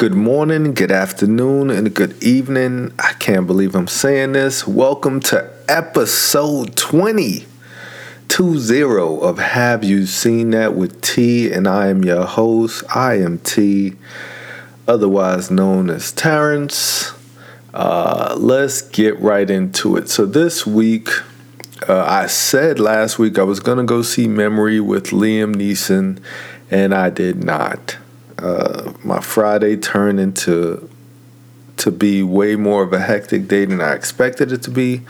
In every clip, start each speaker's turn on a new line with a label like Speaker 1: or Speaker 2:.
Speaker 1: good morning, good afternoon, and good evening. I can't believe I'm saying this. Welcome to episode 20, 20 of Have You Seen That with T, and I am your host. I am T, otherwise known as Terrance. Uh, let's get right into it. So, this week, uh, I said last week I was going to go see Memory with Liam Neeson, and I did not uh, my Friday turned into to be way more of a hectic day than I expected it to be.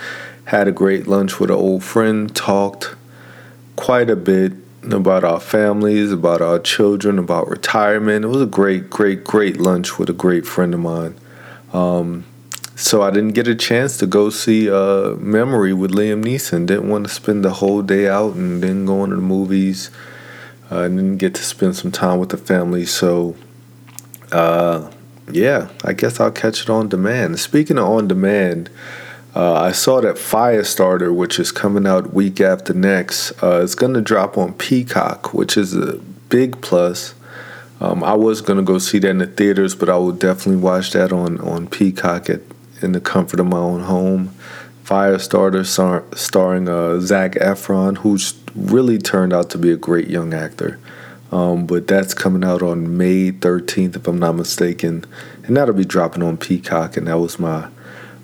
Speaker 1: Had a great lunch with an old friend, talked quite a bit about our families, about our children, about retirement. It was a great, great, great lunch with a great friend of mine. Um, so I didn't get a chance to go see uh, Memory with Liam Neeson. Didn't want to spend the whole day out and then going to the movies uh, didn't get to spend some time with the family. So, uh, yeah, I guess I'll catch it on demand. Speaking of on demand, uh, I saw that Firestarter, which is coming out week after next, uh, is going to drop on Peacock, which is a big plus. Um, I was going to go see that in the theaters, but I will definitely watch that on, on Peacock at, in the comfort of my own home. Firestarter, star, starring uh, Zac Efron, who's really turned out to be a great young actor. Um, but that's coming out on May 13th, if I'm not mistaken, and that'll be dropping on Peacock. And that was my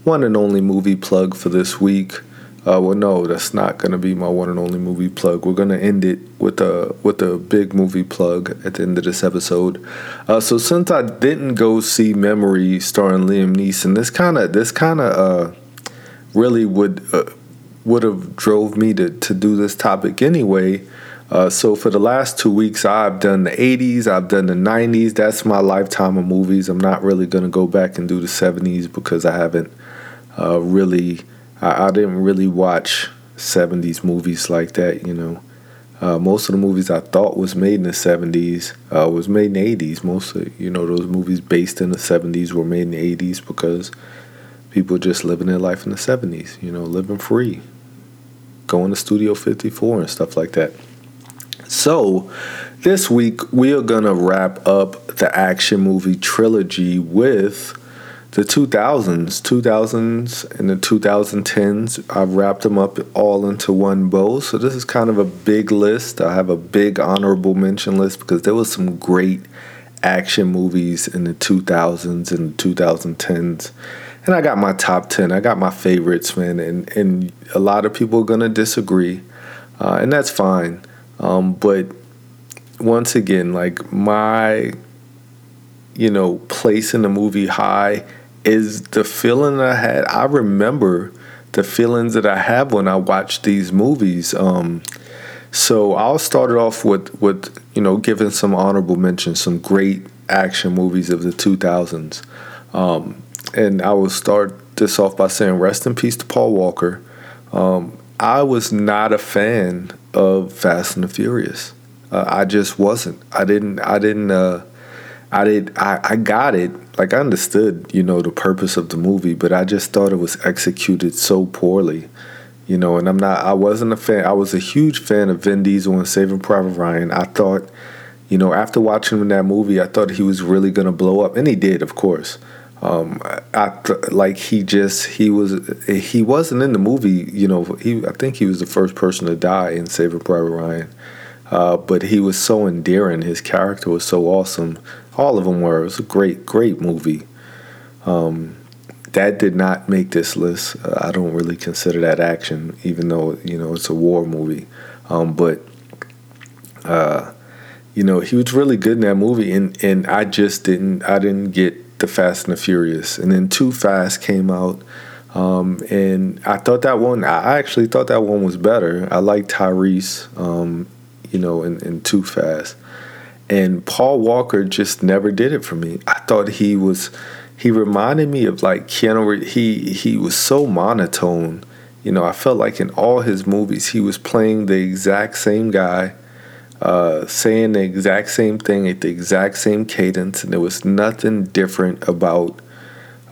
Speaker 1: one and only movie plug for this week. Uh, well, no, that's not going to be my one and only movie plug. We're going to end it with a with a big movie plug at the end of this episode. Uh, so since I didn't go see Memory starring Liam Neeson, this kind of this kind of uh, really would uh, would have drove me to to do this topic anyway. Uh, so for the last two weeks, I've done the 80s, I've done the 90s. That's my lifetime of movies. I'm not really gonna go back and do the 70s because I haven't uh, really. I, I, didn't really watch 70s movies like that. You know, uh, most of the movies I thought was made in the 70s uh, was made in the 80s. Most you know those movies based in the 70s were made in the 80s because people just living their life in the 70s, you know, living free, going to Studio 54 and stuff like that. So, this week we are going to wrap up the action movie trilogy with the 2000s, 2000s, and the 2010s. I've wrapped them up all into one bow. So, this is kind of a big list. I have a big honorable mention list because there was some great action movies in the 2000s and 2010s and I got my top ten. I got my favorites, man, and and a lot of people are gonna disagree, uh, and that's fine. Um, but once again, like my, you know, place in the movie high is the feeling I had. I remember the feelings that I have when I watch these movies. Um, so I'll start it off with with you know giving some honorable mentions, some great action movies of the two thousands. Um, and I will start this off by saying rest in peace to Paul Walker. Um, I was not a fan of Fast and the Furious. Uh, I just wasn't. I didn't. I didn't. Uh, I did. I, I got it. Like I understood, you know, the purpose of the movie, but I just thought it was executed so poorly. You know, and I'm not. I wasn't a fan. I was a huge fan of Vin Diesel and Saving Private Ryan. I thought, you know, after watching him in that movie, I thought he was really gonna blow up, and he did, of course. Um, I like he just he was he wasn't in the movie. You know, he I think he was the first person to die in Saving Private Ryan. Uh, but he was so endearing. His character was so awesome. All of them were. It was a great, great movie. Um, that did not make this list. Uh, I don't really consider that action, even though you know it's a war movie. Um, but uh, you know, he was really good in that movie, and and I just didn't. I didn't get the Fast and the Furious, and then Too Fast came out, um, and I thought that one. I actually thought that one was better. I like Tyrese, um, you know, in, in Too Fast, and Paul Walker just never did it for me. I thought he was. He reminded me of like Keanu. He he was so monotone. You know, I felt like in all his movies he was playing the exact same guy uh, saying the exact same thing at the exact same cadence, and there was nothing different about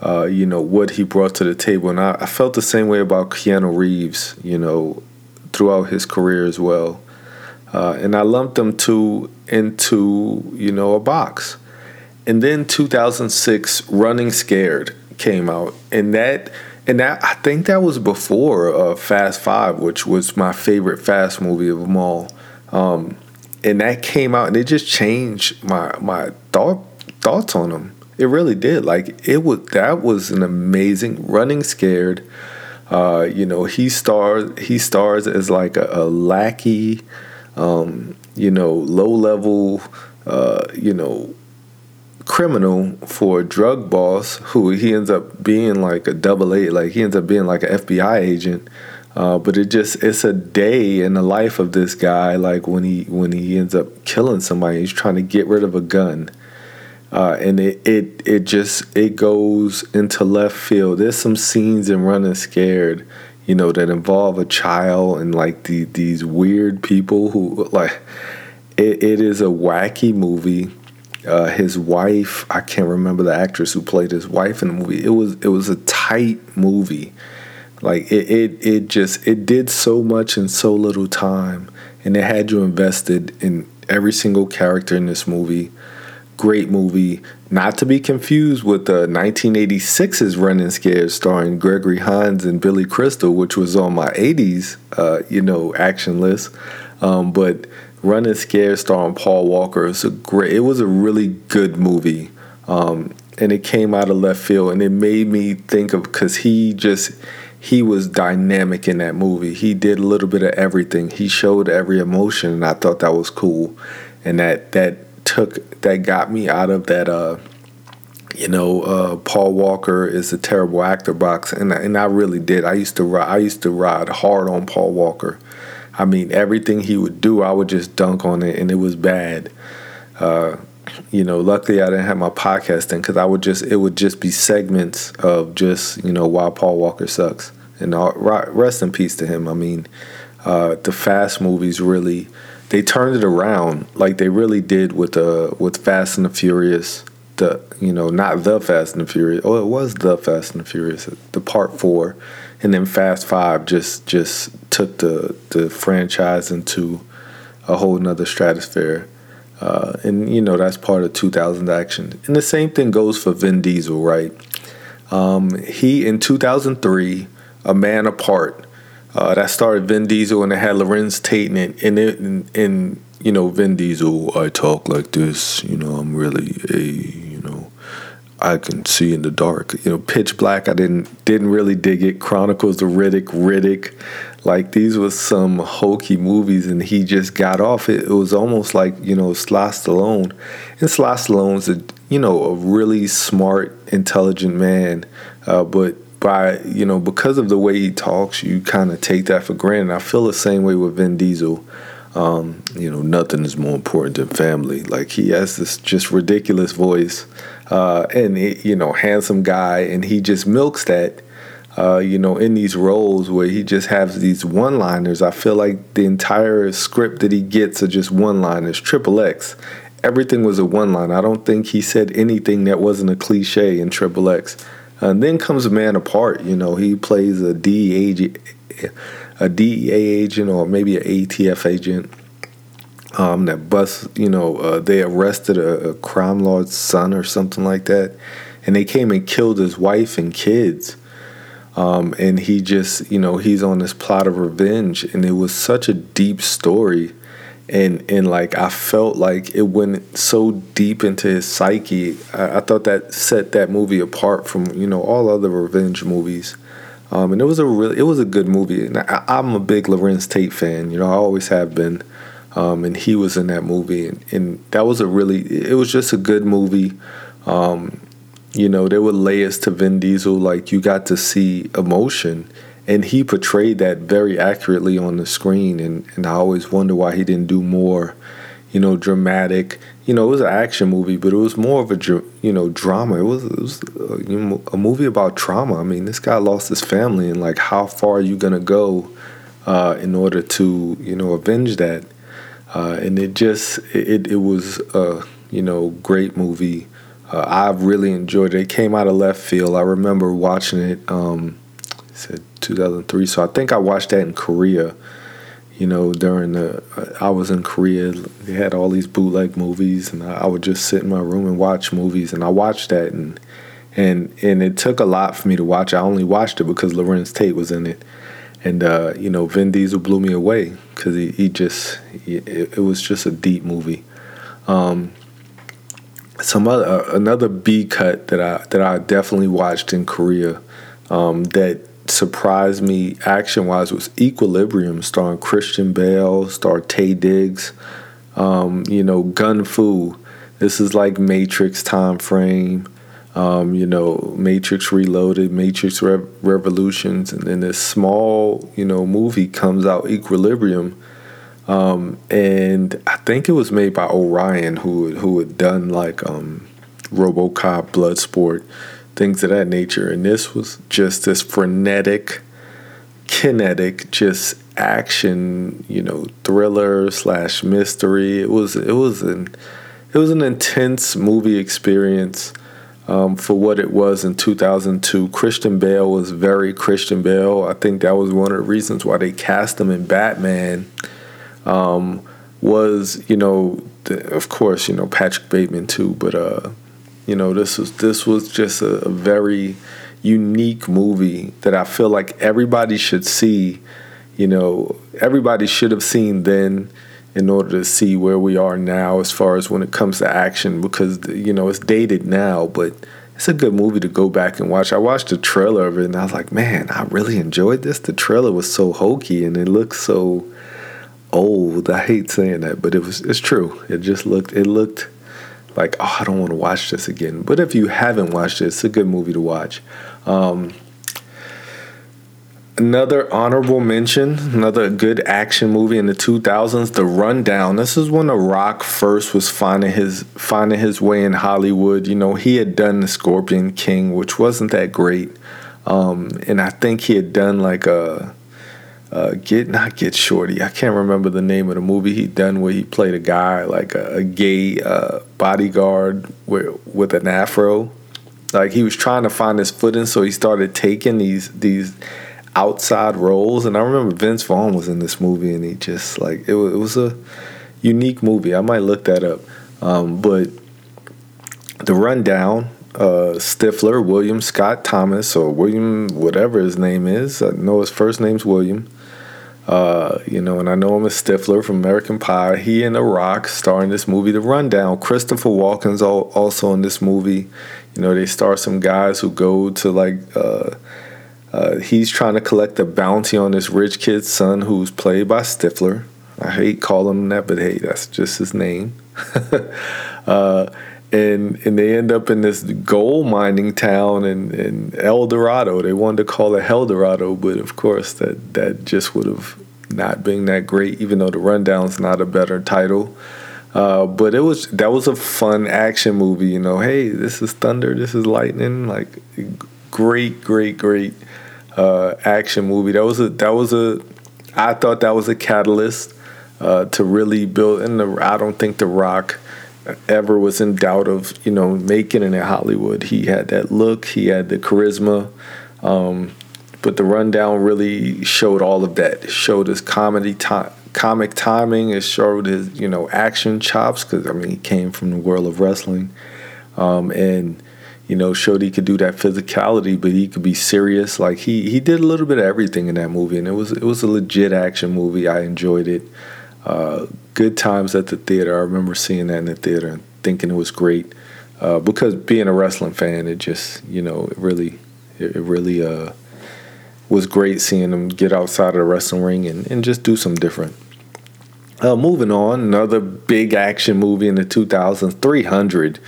Speaker 1: uh, you know what he brought to the table. And I, I, felt the same way about Keanu Reeves, you know, throughout his career as well. Uh, and I lumped them two into you know a box. and then 2006, Running Scared came out, and that and that I think that was before uh, Fast Five, which was my favorite Fast movie of them all. Um, and that came out, and it just changed my my thought thoughts on them. It really did. Like it was that was an amazing Running Scared. Uh, you know, he stars he stars as like a, a lackey, um, you know, low level, uh, you know, criminal for a drug boss who he ends up being like a double A, like he ends up being like an FBI agent. Uh, but it just it's a day in the life of this guy. Like when he when he ends up killing somebody, he's trying to get rid of a gun, uh, and it it it just it goes into left field. There's some scenes in Running Scared, you know, that involve a child and like the these weird people who like. It, it is a wacky movie uh, his wife, I can't remember the actress who played his wife in the movie. It was it was a tight movie. Like it, it, it just it did so much in so little time, and it had you invested in every single character in this movie. Great movie, not to be confused with the 1986's Running Scared, starring Gregory Hines and Billy Crystal, which was on my 80s, uh, you know, action list. Um, but Running Scared starring Paul Walker. Was a great. It was a really good movie, um, and it came out of left field, and it made me think of because he just he was dynamic in that movie. He did a little bit of everything. He showed every emotion, and I thought that was cool, and that that took that got me out of that. Uh, you know, uh, Paul Walker is a terrible actor box, and and I really did. I used to ride. I used to ride hard on Paul Walker. I mean, everything he would do, I would just dunk on it, and it was bad. Uh, you know, luckily I didn't have my podcast then because I would just it would just be segments of just you know why Paul Walker sucks, and all, rest in peace to him. I mean, uh, the Fast movies really they turned it around like they really did with uh with Fast and the Furious. The you know not the Fast and the Furious. Oh, it was the Fast and the Furious. The part four and then Fast Five just just took the the franchise into a whole nother stratosphere. Uh, and you know that's part of 2000 action. And the same thing goes for Vin Diesel, right? Um, he in 2003, A Man Apart, uh, that started Vin Diesel and it had Larenz Tate in it, and, and you know Vin Diesel, I talk like this. You know I'm really a I can see in the dark. You know, Pitch Black. I didn't didn't really dig it. Chronicles of Riddick, Riddick. Like these was some hokey movies, and he just got off. It, it was almost like you know Sly Stallone, and Sly Stallone's a you know a really smart, intelligent man, uh, but by you know because of the way he talks, you kind of take that for granted. I feel the same way with Vin Diesel. Um, you know, nothing is more important than family. Like he has this just ridiculous voice uh, and you know, handsome guy, and he just milks that. Uh, you know, in these roles where he just has these one-liners. I feel like the entire script that he gets are just one-liners. Triple X, everything was a one-line. I don't think he said anything that wasn't a cliche in Triple X. And then comes a man apart. You know, he plays a DEA, a DEA agent or maybe an ATF agent um, that bus, you know, uh, they arrested a, a, crime lord's son or something like that, and they came and killed his wife and kids. Um, and he just, you know, he's on this plot of revenge, and it was such a deep story, and and like I felt like it went so deep into his psyche. I, I thought that set that movie apart from you know all other revenge movies. Um, and it was a really, it was a good movie. And I, I'm a big Larenz Tate fan. You know, I always have been. Um, and he was in that movie, and, and, that was a really it was just a good movie. Um, you know, there were layers to Vin Diesel, like you got to see emotion, and he portrayed that very accurately on the screen. And, and I always wonder why he didn't do more, you know, dramatic. You know, it was an action movie, but it was more of a you know drama. It was, it was a, uh, you know, a movie about trauma. I mean, this guy lost his family, and like, how far are you gonna go uh, in order to you know avenge that? Uh, and it just it it was a you know great movie. Uh, I really enjoyed it. It came out of left field. I remember watching it. Um, said 2003, so I think I watched that in Korea. you know, during the I was in Korea, they had all these bootleg movies, and I, I would just sit in my room and watch movies, and I watched that, and and and it took a lot for me to watch. I only watched it because Larenz Tate was in it, and uh, you know, Vin Diesel blew me away because he, he just he, it, was just a deep movie. Um, some other uh, another B cut that I that I definitely watched in Korea um, that surprised me action wise was Equilibrium, starring Christian Bale, star Taye Diggs. Um, you know, Gun Fu. This is like Matrix time frame. Um, you know, Matrix Reloaded, Matrix Re- Revolutions, and then this small, you know, movie comes out, Equilibrium, um, and I think it was made by Orion, who who had done like um, RoboCop, Bloodsport, things of that nature. And this was just this frenetic, kinetic, just action, you know, thriller slash mystery. It was it was an it was an intense movie experience um, for what it was in 2002. Christian Bale was very Christian Bale. I think that was one of the reasons why they cast him in Batman. Um, was you know, the, of course, you know Patrick Bateman too, but uh, you know, this was this was just a, a very unique movie that I feel like everybody should see. You know, everybody should have seen then in order to see where we are now as far as when it comes to action because you know it's dated now but it's a good movie to go back and watch i watched the trailer of it and i was like man i really enjoyed this the trailer was so hokey and it looked so old i hate saying that but it was it's true it just looked it looked like, oh, I don't want to watch this again. But if you haven't watched it, it's a good movie to watch. Um, another honorable mention, another good action movie in the 2000s, The Rundown. This is when The Rock first was finding his finding his way in Hollywood. You know, he had done The Scorpion King, which wasn't that great. Um, and I think he had done like a uh, get not get shorty. I can't remember the name of the movie he done where he played a guy like a, a gay uh, bodyguard with with an afro. Like he was trying to find his footing, so he started taking these these outside roles. And I remember Vince Vaughn was in this movie, and he just like it was, it was a unique movie. I might look that up. Um, but the rundown uh, Stifler, William Scott Thomas, or William, whatever his name is. I know his first name's William. Uh, you know, and I know him as Stifler from American Pie. He and The Rock star in this movie, The Rundown. Christopher Walken's also in this movie. You know, they star some guys who go to like. Uh, uh, he's trying to collect a bounty on this rich kid's son, who's played by Stifler. I hate calling him that, but hey, that's just his name. uh, and and they end up in this gold mining town in, in El Dorado. They wanted to call it El Dorado, but of course that that just would have not been that great. Even though the rundown's not a better title, uh, but it was that was a fun action movie. You know, hey, this is thunder, this is lightning. Like great, great, great uh, action movie. That was a that was a I thought that was a catalyst uh, to really build. And the I don't think The Rock ever was in doubt of you know making it in Hollywood. He had that look, he had the charisma, um, but the rundown really showed all of that. It showed his comedy time. Comic timing, it showed his you know action chops because I mean he came from the world of wrestling, um, and you know showed he could do that physicality, but he could be serious. Like he he did a little bit of everything in that movie, and it was it was a legit action movie. I enjoyed it. Uh, good times at the theater. I remember seeing that in the theater and thinking it was great. Uh, because being a wrestling fan, it just you know it really it, really uh, was great seeing them get outside of the wrestling ring and, and just do some different. Uh, moving on, another big action movie in the 2000s, 300.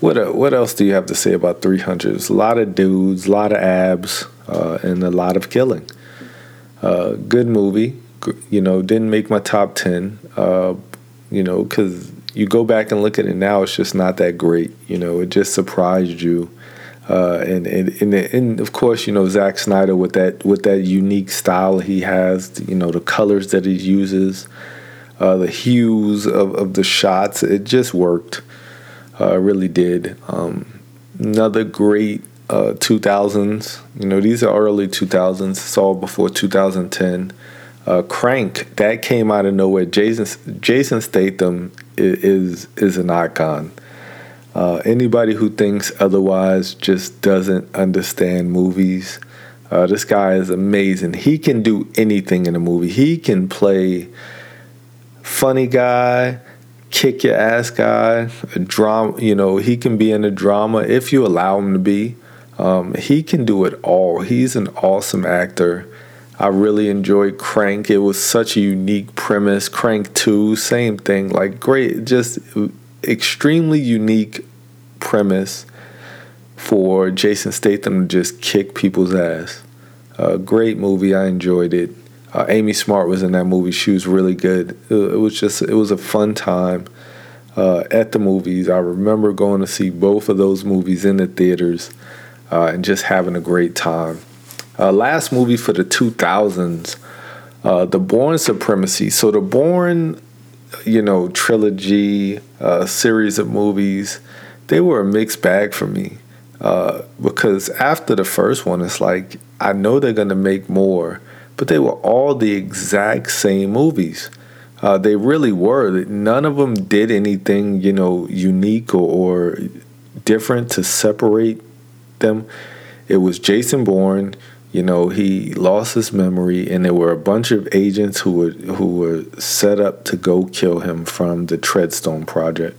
Speaker 1: What uh, what else do you have to say about 300s? A lot of dudes, a lot of abs, uh, and a lot of killing. Uh, good movie you know, didn't make my top 10, uh, you know, because you go back and look at it now, it's just not that great. You know, it just surprised you. Uh, and, and, and and of course you know Zack Snyder with that with that unique style he has you know the colors that he uses uh, the hues of, of the shots it just worked uh, really did um, another great 2000s uh, you know these are early 2000s it's all before 2010 Uh, Crank that came out of nowhere. Jason Jason Statham is is an icon. Uh, anybody who thinks otherwise just doesn't understand movies. Uh, this guy is amazing. He can do anything in a movie. He can play funny guy, kick your ass guy, a drama. You know, he can be in a drama if you allow him to be. Um, he can do it all. He's an awesome actor. I really enjoyed Crank. It was such a unique premise. Crank 2, same thing. Like, great, just extremely unique premise for Jason Statham to just kick people's ass. Uh, great movie. I enjoyed it. Uh, Amy Smart was in that movie. She was really good. It, was just it was a fun time uh, at the movies. I remember going to see both of those movies in the theaters uh, and just having a great time. Uh, last movie for the 2000s, uh, The Bourne Supremacy. So the Bourne, you know, trilogy, series of movies they were a mixed bag for me uh, because after the first one, it's like I know they're gonna make more, but they were all the exact same movies. Uh, they really were. None of them did anything, you know, unique or, or different to separate them. It was Jason Bourne. You know, he lost his memory, and there were a bunch of agents who were who were set up to go kill him from the Treadstone Project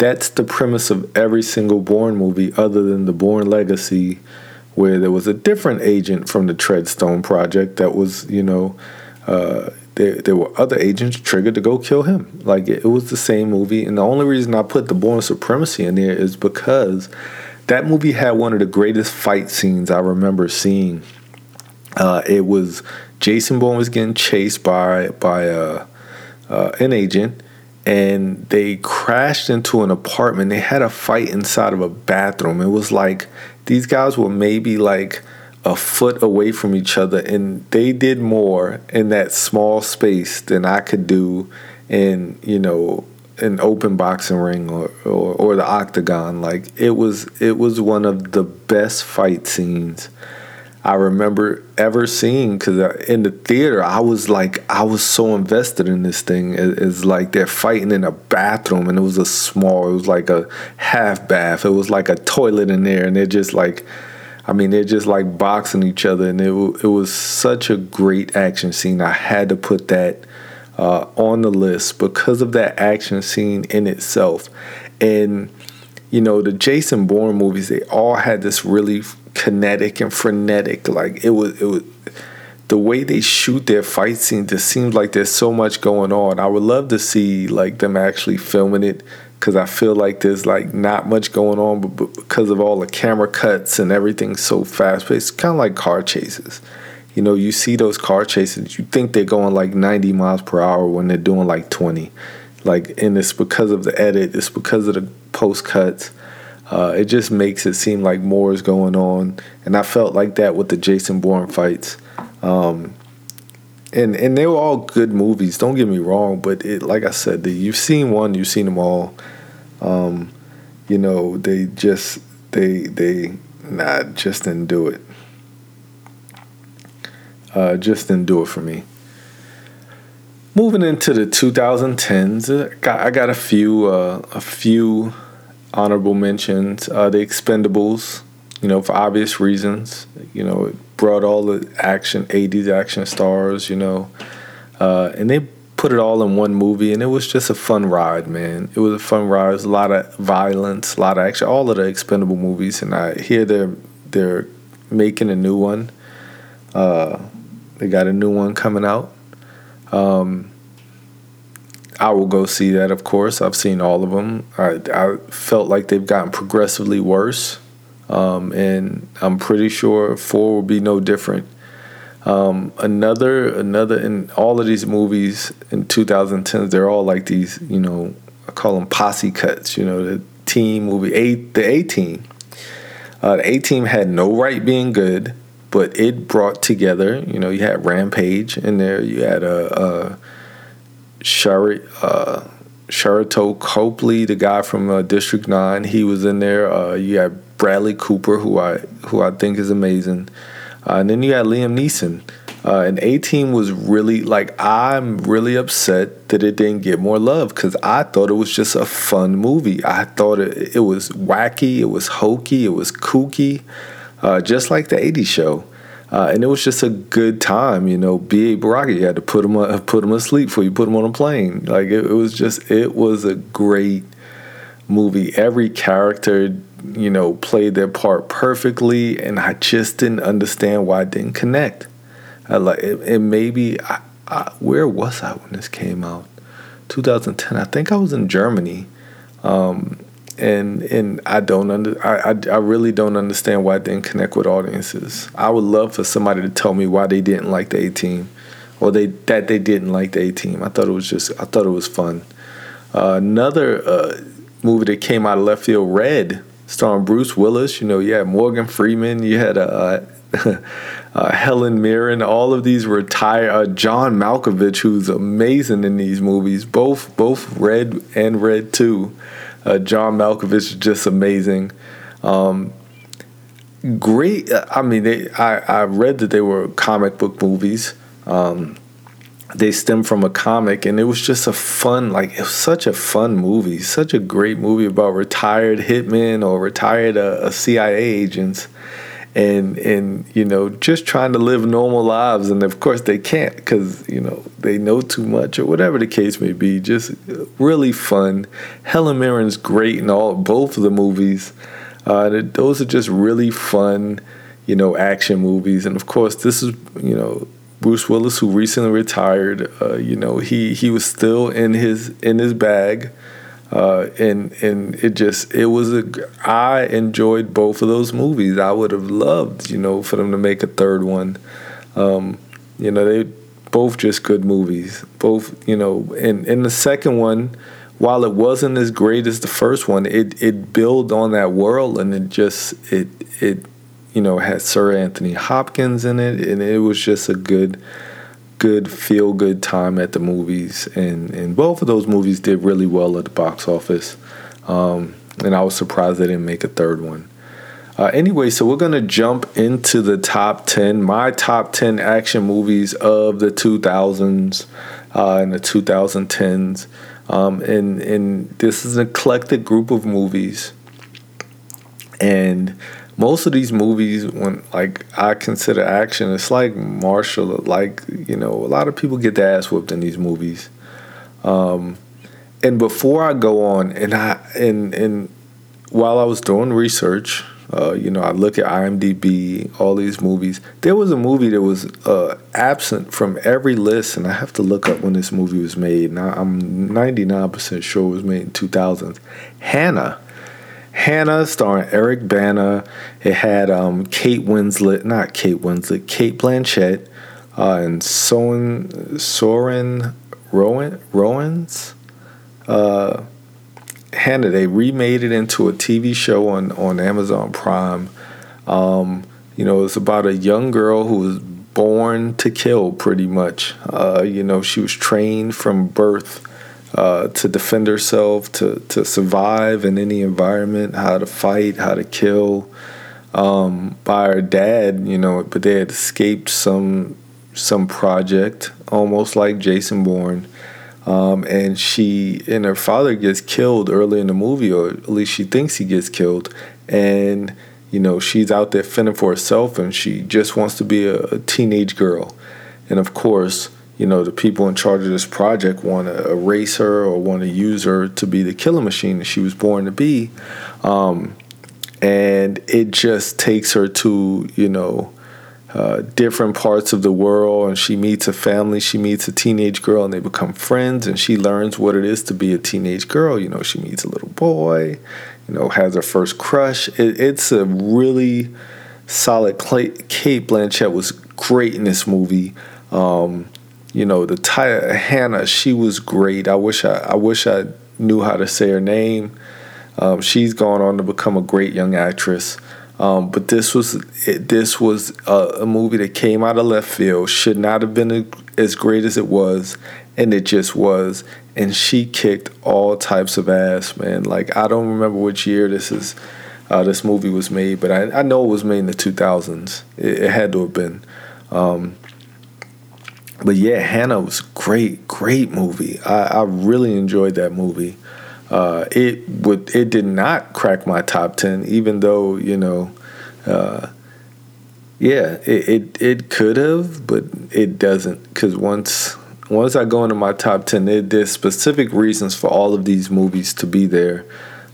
Speaker 1: that's the premise of every single Bourne movie, other than the Bourne Legacy, where there was a different agent from the Treadstone Project that was, you know, uh, there, there were other agents triggered to go kill him. Like it, was the same movie, and the only reason I put the Bourne Supremacy in there is because that movie had one of the greatest fight scenes I remember seeing. Uh, it was Jason Bourne was getting chased by by uh, uh an agent and they crashed into an apartment. They had a fight inside of a bathroom. It was like these guys were maybe like a foot away from each other, and they did more in that small space than I could do in you know an open boxing ring or, or, or the octagon. Like it was it was one of the best fight scenes I remember ever seeing because in the theater I was like I was so invested in this thing. It's like they're fighting in a bathroom and it was a small. It was like a half bath. It was like a toilet in there and they're just like, I mean they're just like boxing each other and it it was such a great action scene. I had to put that uh, on the list because of that action scene in itself and you know the Jason Bourne movies they all had this really kinetic and frenetic. Like it was, it was the way they shoot their fight scenes. It seems like there's so much going on. I would love to see like them actually filming it because I feel like there's like not much going on, but, because of all the camera cuts and everything so fast paced, kind of like car chases. You know, you see those car chases, you think they're going like 90 miles per hour when they're doing like 20. Like, and it's because of the edit, it's because of the post cuts uh, it just makes it seem like more is going on, and I felt like that with the Jason Bourne fights. Um, and and they were all good movies. Don't get me wrong, but it like I said, the, you've seen one, you've seen them all. Um, you know, they just they they nah, just didn't do it. Uh, just didn't do it for me. Moving into the 2010s, I got, I got a few uh, a few honorable mentions. Uh, the Expendables, you know, for obvious reasons. You know, it brought all the action, 80s action stars, you know, uh, and they put it all in one movie, and it was just a fun ride, man. It was a fun ride. It a lot of violence, a lot of action, all of the Expendable movies, and I hear they're they're making a new one. Uh, they got a new one coming out. Um, I will go see that, of course. I've seen all of them. I, I felt like they've gotten progressively worse, um, and I'm pretty sure four will be no different. Um, another, another, in all of these movies in 2010s, they're all like these, you know, I call them posse cuts. You know, the team movie, a the A team. Uh, the A team had no right being good, but it brought together. You know, you had Rampage in there. You had a. a Shari, uh, Sharlto Copley, the guy from uh, District Nine, he was in there. Uh, you had Bradley Cooper, who I who I think is amazing, uh, and then you had Liam Neeson Uh, and A Team was really like I'm really upset that it didn't get more love because I thought it was just a fun movie. I thought it it was wacky, it was hokey, it was kooky, uh, just like the '80s show. Uh, and it was just a good time, you know. B.A. Baracus, you had to put him put him asleep before you put him on a plane. Like it, it was just, it was a great movie. Every character, you know, played their part perfectly, and I just didn't understand why it didn't connect. I like it maybe I, I, where was I when this came out? 2010. I think I was in Germany. Um, and and I don't under I, I, I really don't understand why it didn't connect with audiences. I would love for somebody to tell me why they didn't like the A Team, or they that they didn't like the A Team. I thought it was just I thought it was fun. Uh, another uh, movie that came out of left field, Red, starring Bruce Willis. You know, you had Morgan Freeman, you had uh, uh, Helen Mirren, all of these retired. Uh, John Malkovich, who's amazing in these movies, both both Red and Red Two. Uh, John Malkovich is just amazing. Um, great. Uh, I mean, they, I I read that they were comic book movies. Um, they stem from a comic, and it was just a fun, like it was such a fun movie, such a great movie about retired hitmen or retired uh, CIA agents and and you know just trying to live normal lives. And of course they can't because you know they know too much or whatever the case may be. Just really fun. Helen mirren's great in all both of the movies. Uh, those are just really fun you know action movies. And of course this is you know bruce willis who recently retired uh, you know he he was still in his in his bag uh, and and it just it was a I enjoyed both of those movies. I would have loved you know for them to make a third one. Um, you know they both just good movies. Both you know and in the second one, while it wasn't as great as the first one, it it built on that world and it just it it you know had Sir Anthony Hopkins in it and it was just a good good feel good time at the movies, and and both of those movies did really well at the box office. Um, and I was surprised they didn't make a third one. Uh, anyway, so we're gonna jump into the top ten, my top ten action movies of the 2000s uh, and the 2010s, um, and and this is an eclectic group of movies, and most of these movies when like I consider action, it's like martial like, you know, a lot of people get their ass whooped in these movies. Um, and before I go on and I and and while I was doing research, uh, you know, I look at IMDb, all these movies. There was a movie that was uh, absent from every list, and I have to look up when this movie was made. Now I'm 99% sure it was made in 2000s. Hanna Hanna, starring Eric Bana. It had um, Kate Winslet, not Kate Winslet, Cate Blanchett, uh, and Soren Soren Rowan Rowans. Uh, Hanna, they remade it into a TV show on on Amazon Prime. Um, you know, it's about a young girl who was born to kill, pretty much. Uh, you know, she was trained from birth uh, to defend herself, to to survive in any environment, how to fight, how to kill. Um, by her dad, you know, but they had escaped some some project, almost like Jason Bourne. Um, and she and her father gets killed early in the movie, or at least she thinks he gets killed. And you know, she's out there fending for herself, and she just wants to be a, a teenage girl. And of course, you know, the people in charge of this project want to erase her or want to use her to be the killer machine that she was born to be. Um, and it just takes her to, you know, uh, different parts of the world. And she meets a family she meets a teenage girl and they become friends. And she learns what it is to be a teenage girl. You know she meets a little boy you know has her first crush. It, it's a really solid Cate Blanchett was great in this movie. Um, you know the Taya Hanna she was great. I wish I I wish I knew how to say her name. Um, she's gone on to become a great young actress. Um, but this was it, this was a, a, movie that came out of left field should not have been a, as great as it was and it just was. And she kicked all types of ass man. Like I don't remember which year this is uh, this movie was made but I, I know it was made in the 2000s it, it had to have been. Um, but yeah, Hanna was great, great movie. I, I really enjoyed that movie. Uh, it would it did not crack my top ten, even though you know, uh, yeah, it it, it could have, but it doesn't. Because once once I go into my top ten, there, there's specific reasons for all of these movies to be there,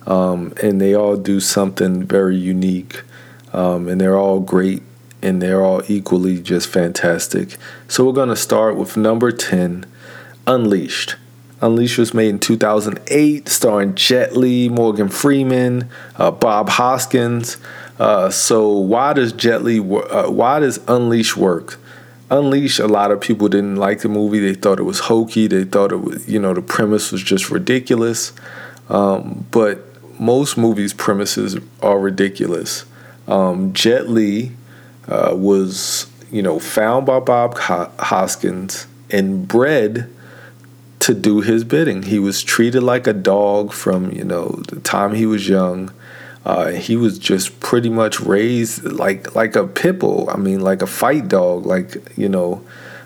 Speaker 1: um, and they all do something very unique, um, and they're all great and they're all equally just fantastic. So we're going to start with number 10, Unleashed. Unleashed was made in 2008, starring Jet Li, Morgan Freeman, uh, Bob Hoskins. Uh, so why does Jet Li? Uh, why does Unleashed work? Unleashed, a lot of people didn't like the movie. They thought it was hokey. They thought it was, you know, the premise was just ridiculous. Um, but most movies' premises are ridiculous. Um, Jet Li uh, was you know found by Bob Hoskins and bred to do his bidding. He was treated like a dog from you know the time he was young. Uh, he was just pretty much raised like like a pit bull. I mean, like a fight dog. Like you know,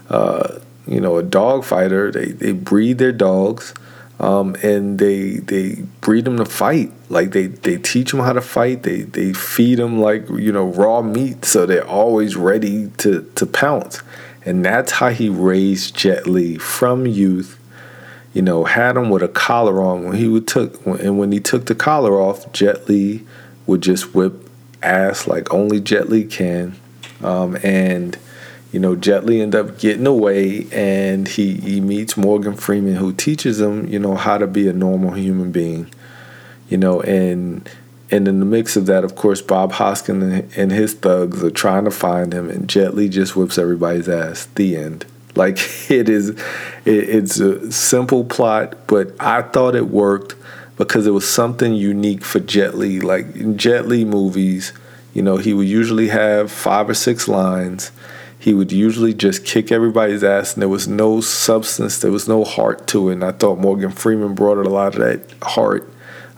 Speaker 1: uh, you know, a dog fighter. They they breed their dogs um, and they they breed them to fight. Like they they teach them how to fight. They they feed them like you know raw meat, so they're always ready to to pounce. And that's how he raised Jet Li from youth. You know, had him with a collar on. When he would took and when he took the collar off, Jet Li would just whip ass like only Jet Li can. Um, and you know, Jet Li end up getting away and he, he meets Morgan Freeman who teaches him, you know, how to be a normal human being. You know, and and in the mix of that, of course, Bob Hoskins and his thugs are trying to find him, and Jet Li just whips everybody's ass. The end. Like it is, it, it's a simple plot, but I thought it worked because it was something unique for Jet Li. Like in Jet Li movies, you know, he would usually have five or six lines he would usually just kick everybody's ass and there was no substance there was no heart to it and i thought morgan freeman brought a lot of that heart.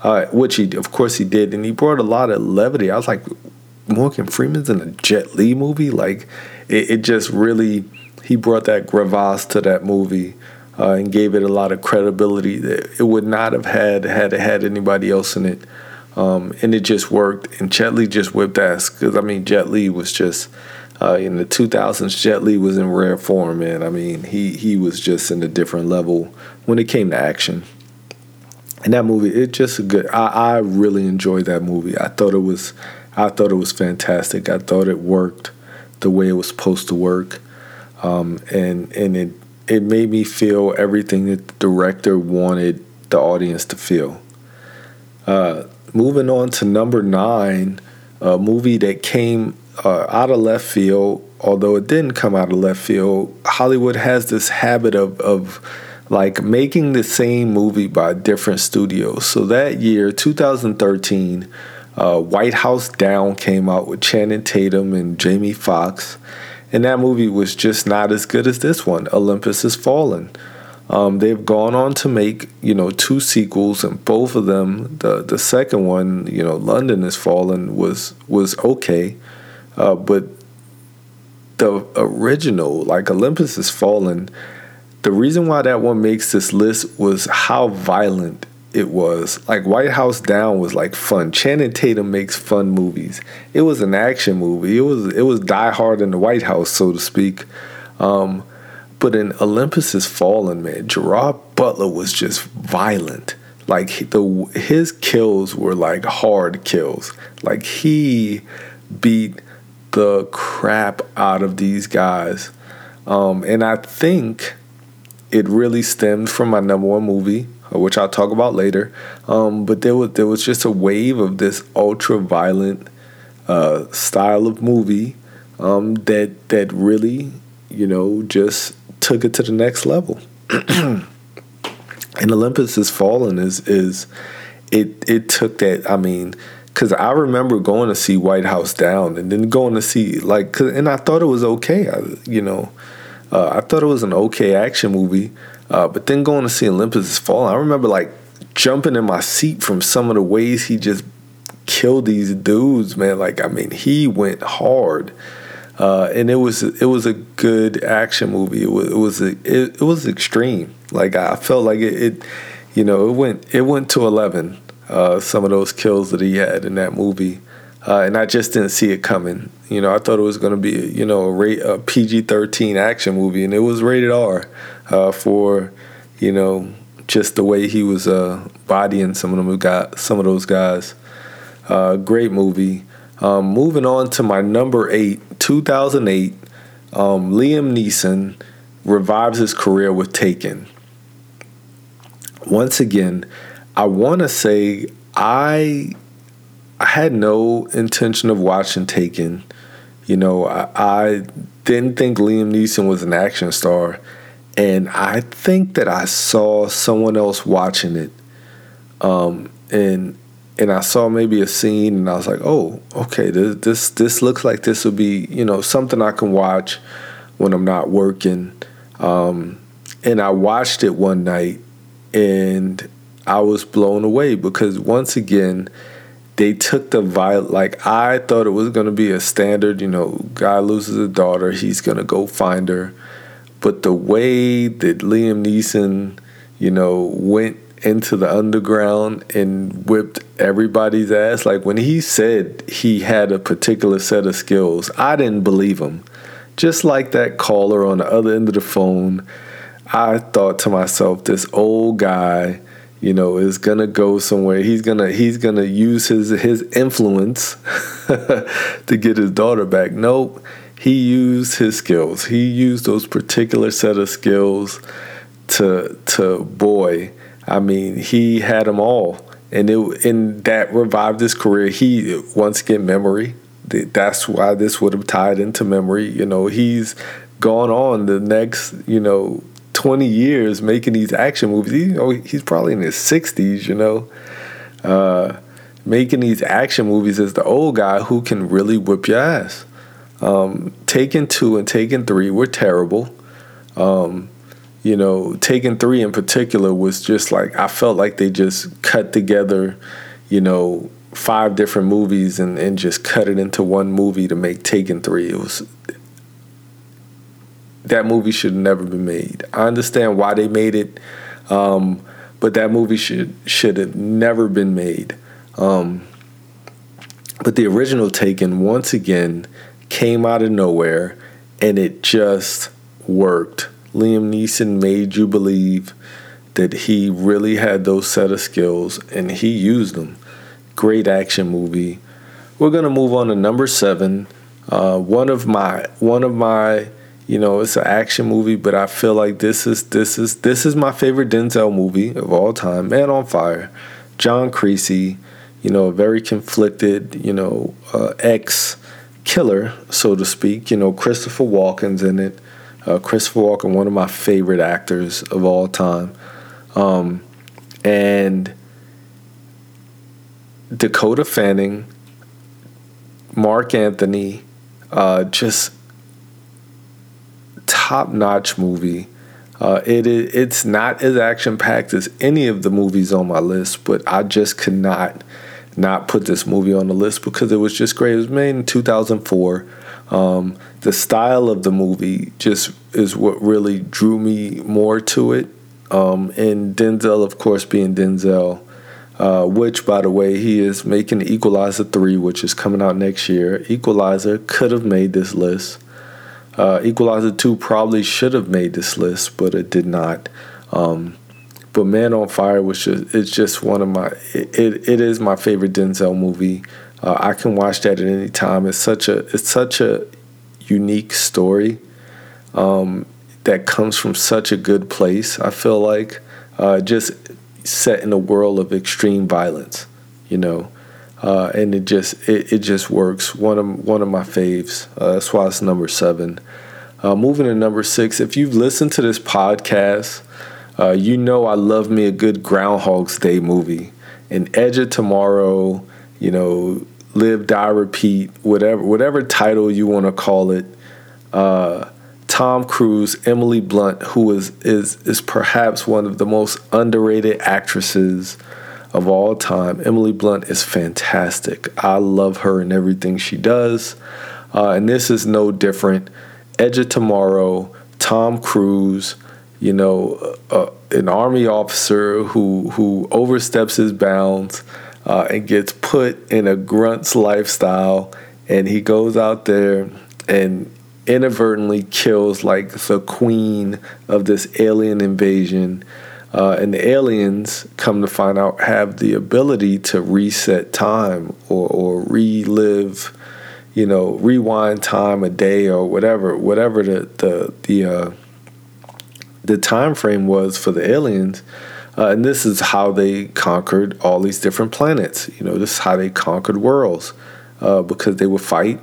Speaker 1: Uh, which he of course he did and he brought a lot of levity. I was like morgan freeman's in a jet li movie? Like it, it just really he brought that gravitas to that movie uh, and gave it a lot of credibility that it would not have had had it had anybody else in it. Um, and it just worked and Jet Li just whipped ass because I mean Jet Li was just uh, in the 2000s, Jet Li was in rare form, man. I mean, he he was just in a different level when it came to action. And that movie, it just a good. I, I really enjoyed that movie. I thought it was, I thought it was fantastic. I thought it worked the way it was supposed to work, um, and and it it made me feel everything that the director wanted the audience to feel. Uh, moving on to number nine, a movie that came uh, out of left field, although it didn't come out of left field, Hollywood has this habit of, of like making the same movie by different studios. So that year, 2013, uh, White House Down came out with Channing Tatum and Jamie Foxx. And that movie was just not as good as this one, Olympus Has Fallen. Um, they've gone on to make, you know, two sequels, and both of them, the the second one, you know, London Has Fallen was was okay. Uh, but the original, like Olympus Has Fallen, the reason why that one makes this list was how violent it was. Like White House Down was like fun. Channing Tatum makes fun movies. It was an action movie. It was it was Die Hard in the White House, so to speak. Um, but in Olympus Has Fallen, man, Gerard Butler was just violent. Like the his kills were like hard kills. Like he beat the crap out of these guys. Um, and I think it really stemmed from my number one movie, uh, which I'll talk about later. Um, but there was there was just a wave of this ultra violent uh, style of movie um, that that really, you know, just took it to the next level. and Olympus Has Fallen is is it it took that. I mean Cause I remember going to see White House Down, and then going to see like, and I thought it was okay. I, you know, uh, I thought it was an okay action movie. Uh, but then going to see Olympus Has Fallen, I remember like jumping in my seat from some of the ways he just killed these dudes, man. Like, I mean, he went hard. uh, and it was it was a good action movie. It was it was a, it, it was extreme. Like I felt like it, it you know, it went it went to eleven. Uh, some of those kills that he had in that movie, uh, and I just didn't see it coming. You know, I thought it was going to be you know a, rate, a PG thirteen action movie, and it was rated R uh, for you know just the way he was uh, bodying some of them got some of those guys. Uh, great movie. Um, moving on to my number eight, 2008, um, Liam Neeson revives his career with Taken. Once again, I want to say I I had no intention of watching Taken. You know, I, I didn't think Liam Neeson was an action star, and I think that I saw someone else watching it, um, and and I saw maybe a scene and I was like, oh, okay, this this this looks like this would be you know something I can watch when I'm not working. Um, and I watched it one night and I was blown away because once again they took the viol like I thought it was gonna be a standard, you know, guy loses a daughter, he's gonna go find her. But the way that Liam Neeson, you know, went into the underground and whipped everybody's ass. Like when he said he had a particular set of skills, I didn't believe him. Just like that caller on the other end of the phone, I thought to myself, this old guy, you know, is gonna go somewhere. He's gonna he's gonna use his his influence to get his daughter back. Nope. He used his skills. He used those particular set of skills to to boy I mean, he had them all, and it and that revived his career. He once again memory. That's why this would have tied into memory. You know, he's gone on the next you know 20 years making these action movies. You know, he's probably in his 60s. You know, uh, making these action movies as the old guy who can really whip your ass. Um, Taken two and Taken three were terrible. Um, you know, Taken Three in particular was just like I felt like they just cut together, you know, five different movies and, and just cut it into one movie to make Taken Three. It was that movie should never be made. I understand why they made it, um, but that movie should should have never been made. Um, but the original Taken once again came out of nowhere, and it just worked Liam Neeson made you believe that he really had those set of skills and he used them. Great action movie. We're gonna move on to number seven. Uh, one of my one of my you know it's an action movie, but I feel like this is this is this is my favorite Denzel movie of all time. Man on Fire, John Creasy. You know, a very conflicted you know uh, ex killer, so to speak. You know, Christopher Walken's in it. Uh, Christopher Walken, one of my favorite actors of all time. Um, and Dakota Fanning, Marc Anthony, uh, just top notch movie. Uh, it it's not as action packed as any of the movies on my list, but I just could not not put this movie on the list because it was just great. It was made in 2004. Um, the style of the movie just is what really drew me more to it. Um, and Denzel, of course, being Denzel, uh, which, by the way, he is making Equalizer 3, which is coming out next year. Equalizer could have made this list. Uh, Equalizer 2 probably should have made this list, but it did not. Um, but Man on Fire was just, it's just one of my, it, it, it is my favorite Denzel movie. Uh, I can watch that at any time. It's such a, it's such a unique story um, that comes from such a good place. I feel like uh, just set in a world of extreme violence, you know, uh, and it just it, it just works. One of one of my faves. Uh, that's why it's number seven. Uh, moving to number six. If you've listened to this podcast, uh, you know I love me a good Groundhog's Day movie. An Edge of Tomorrow, you know, live, die, repeat, whatever whatever title you want to call it. Uh, Tom Cruise, Emily Blunt, who is is is perhaps one of the most underrated actresses of all time. Emily Blunt is fantastic. I love her and everything she does. uh, and this is no different. Edge of Tomorrow, Tom Cruise, you know, uh, uh, an army officer who who oversteps his bounds uh, and gets put in a grunt's lifestyle, and he goes out there and inadvertently kills like the queen of this alien invasion. Uh, and the aliens come to find out have the ability to reset time or, or relive, you know, rewind time a day or whatever, whatever the the the uh, the time frame was for the aliens. Uh, and this is how they conquered all these different planets. You know, this is how they conquered worlds uh, because they would fight.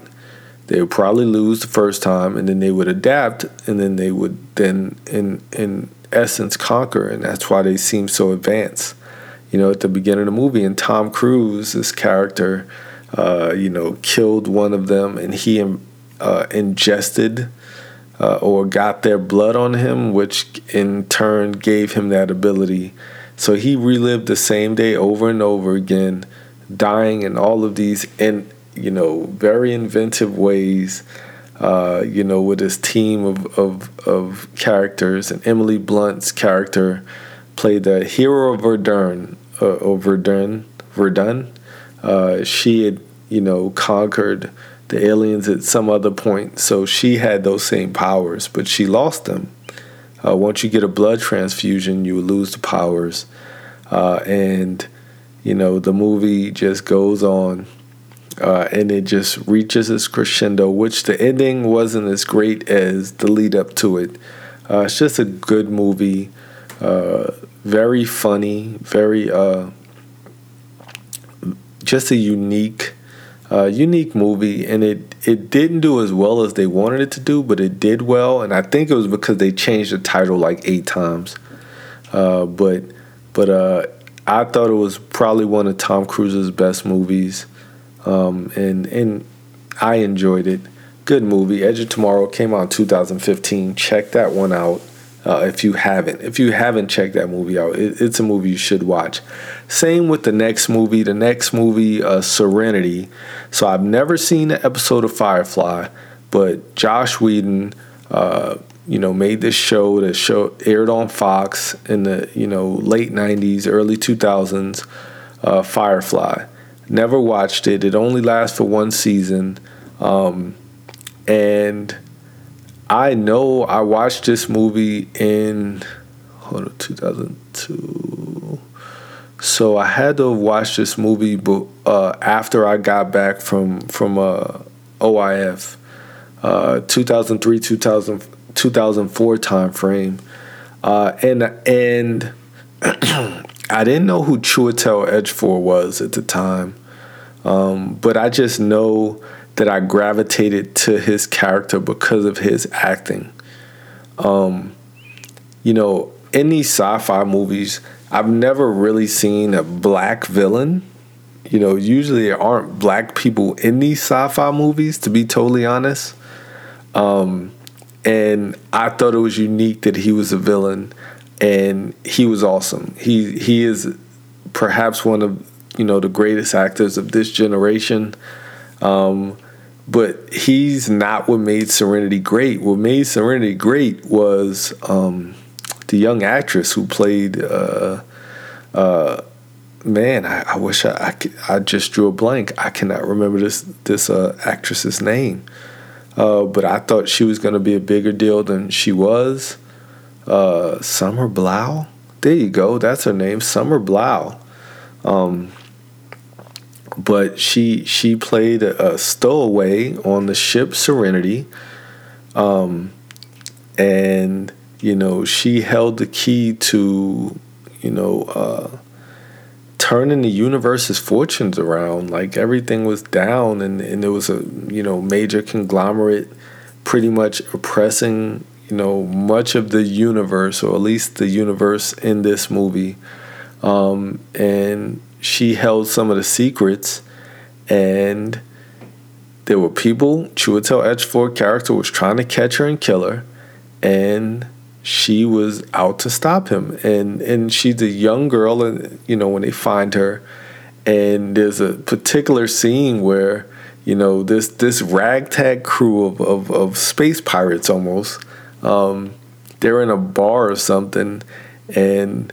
Speaker 1: They would probably lose the first time, and then they would adapt, and then they would then, in in essence, conquer. And that's why they seem so advanced. You know, at the beginning of the movie, and Tom Cruise, this character, uh, you know, killed one of them, and he uh, ingested uh, or got their blood on him, which in turn gave him that ability. So he relived the same day over and over again, dying in all of these and you know very inventive ways. Uh, you know, with his team of, of of characters, and Emily Blunt's character played the hero of Verdun, uh, or Verdun, Verdun. Uh, she had you know conquered the aliens at some other point. So she had those same powers, but she lost them. Uh, once you get a blood transfusion, you lose the powers. Uh, and, you know, the movie just goes on uh, and it just reaches its crescendo, which the ending wasn't as great as the lead up to it. Uh, it's just a good movie, uh, very funny, very, uh, just a unique uh, unique movie, and it it didn't do as well as they wanted it to do, but it did well, and I think it was because they changed the title like eight times. Uh, but but I thought it was probably one of Tom Cruise's best movies, um, and and I enjoyed it. Good movie. Edge of Tomorrow came out in 2015. Check that one out uh, if you haven't. If you haven't checked that movie out, it, it's a movie you should watch. Same with the next movie. The next movie, uh, Serenity. So I've never seen an episode of Firefly, but Joss Whedon, uh, you know, made this show that show aired on Fox in the you know late '90s, early 2000s. Uh, Firefly. Never watched it. It only lasts for one season, um, and I know I watched this movie in hold on, 2002. So I had to watch this movie, but uh, after I got back from from uh, OIF, uh, 2003 2000, 2004 time frame, uh, and and I didn't know who Chiwetel Ejiofor was at the time, um, but I just know that I gravitated to his character because of his acting. Um, you know, in these sci-fi movies, I've never really seen a black villain. You know, usually there aren't black people in these sci-fi movies, to be totally honest. Um, and I thought it was unique that he was a villain, and he was awesome. He he is perhaps one of you know the greatest actors of this generation. Um, but he's not what made Serenity great. What made Serenity great was um, the young actress who played. Uh, uh, man, I, I wish I, I, I just drew a blank. I cannot remember this this uh, actress's name, uh, but I thought she was going to be a bigger deal than she was. Uh, Summer Glau. There you go. That's her name, Summer Glau. Um, but she she played a, stowaway on the ship Serenity, um, and you know she held the key to you know uh, turning the universe's fortunes around. Like everything was down, and and there was a you know major conglomerate, pretty much oppressing you know much of the universe, or at least the universe in this movie, um, and she held some of the secrets, and there were people. Chiwetel Ejiofor character was trying to catch her and kill her, and she was out to stop him. And and she's a young girl, and you know when they find her, and there's a particular scene where you know this this ragtag crew of of, of space pirates almost. Um, they're in a bar or something, and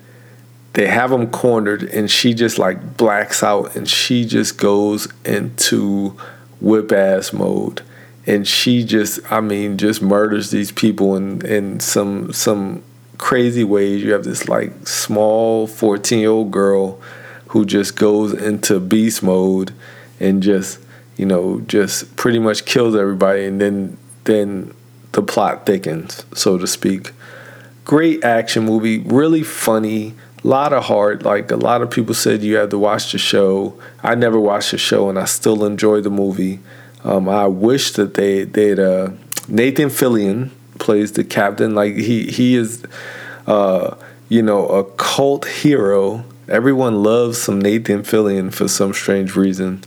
Speaker 1: they have them cornered, and she just like blacks out, and she just goes into whip ass mode. And she just I mean just murders these people in in some some crazy ways. You have this like small 14 year old girl who just goes into beast mode and just you know just pretty much kills everybody. And then then the plot thickens so to speak. Great action movie really funny lot of heart like a lot of people said you had to watch the show i never watched the show and i still enjoy the movie um, I wish that they they'd uh, Nathan Fillion plays the captain. Like he he is, uh, you know, a cult hero. Everyone loves some Nathan Fillion for some strange reason,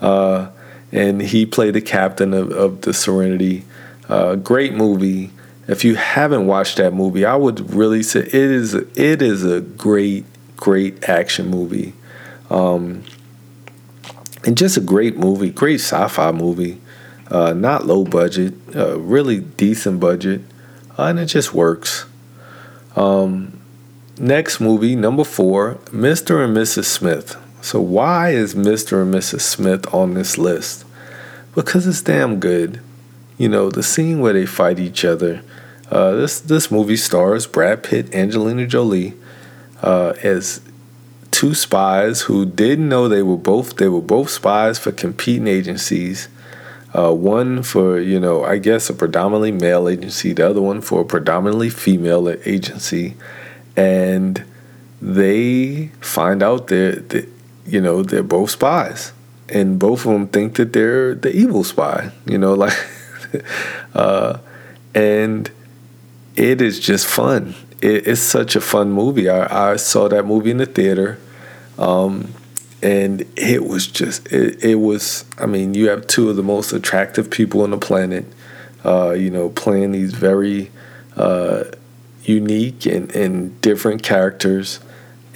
Speaker 1: uh, and he played the captain of, of the Serenity. Uh, great movie. If you haven't watched that movie, I would really say it is it is a great great action movie. Um, and just a great movie, great sci-fi movie. Uh, not low budget, uh, really decent budget, uh, and it just works. Um, next movie, number four, Mr. and Mrs. Smith. So why is Mr. and Mrs. Smith on this list? Because it's damn good. You know, the scene where they fight each other. Uh, this this movie stars Brad Pitt, Angelina Jolie, uh, as two spies who didn't know they were both they were both spies for competing agencies. Uh, one for you know I guess a predominantly male agency, the other one for a predominantly female agency, and they find out that, you know they're both spies, and both of them think that they're the evil spy. You know, like, uh, and it is just fun. It, it's such a fun movie. I, I saw that movie in the theater. Um, and it was just it, it was i mean you have two of the most attractive people on the planet uh, you know playing these very uh, unique and, and different characters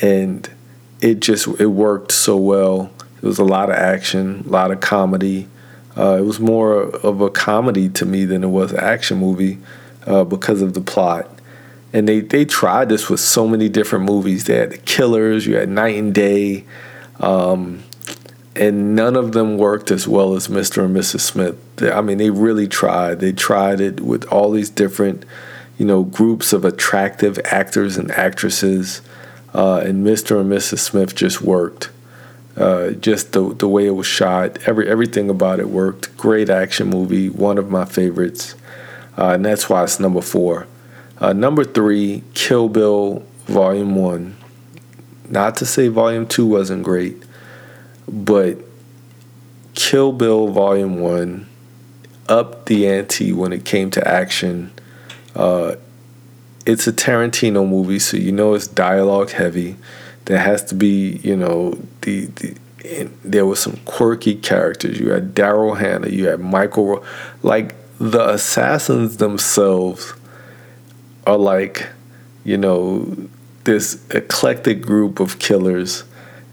Speaker 1: and it just it worked so well it was a lot of action a lot of comedy uh, it was more of a comedy to me than it was an action movie uh, because of the plot and they they tried this with so many different movies. They had the Killers, you had Night and Day, um, and none of them worked as well as Mr. and Mrs. Smith. They, I mean, they really tried. They tried it with all these different, you know, groups of attractive actors and actresses, uh, and Mr. and Mrs. Smith just worked. Uh, just the the way it was shot, every everything about it worked. Great action movie, one of my favorites, uh, and that's why it's number four. Uh, number three, Kill Bill Volume 1. Not to say Volume 2 wasn't great, but Kill Bill Volume 1 upped the ante when it came to action. Uh, it's a Tarantino movie, so you know it's dialogue heavy. There has to be, you know, the, the there was some quirky characters. You had Daryl Hannah, you had Michael, like the assassins themselves are like, you know, this eclectic group of killers.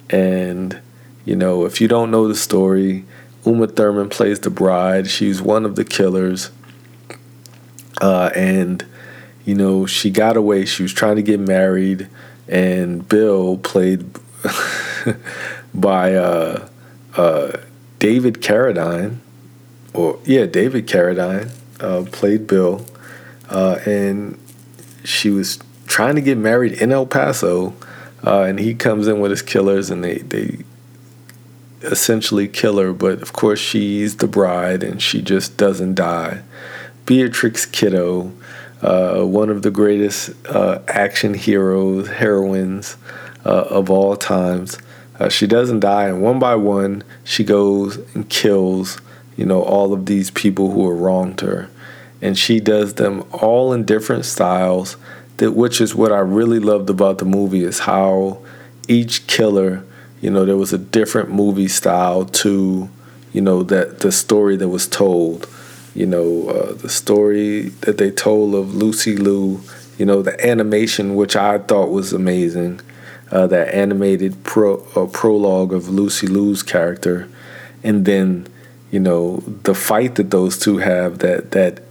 Speaker 1: And, you know, if you don't know the story, Uma Thurman plays the bride. She's one of the killers. Uh, and, you know, she got away. She was trying to get married. And Bill, played by uh, uh, David Carradine, or yeah, David Carradine, uh, played Bill. Uh, and she was trying to get married in El Paso, uh, and he comes in with his killers, and they they essentially kill her. But of course, she's the bride, and she just doesn't die. Beatrix Kiddo, uh, one of the greatest uh, action heroes, heroines uh, of all times. Uh, she doesn't die, and one by one, she goes and kills, you know, all of these people who have wronged her and she does them all in different styles that which is what I really loved about the movie is how each killer you know there was a different movie style to you know that the story that was told you know uh, the story that they told of Lucy Liu you know the animation which I thought was amazing uh, that animated pro uh, prologue of Lucy Liu's character and then you know, the fight that those two have that that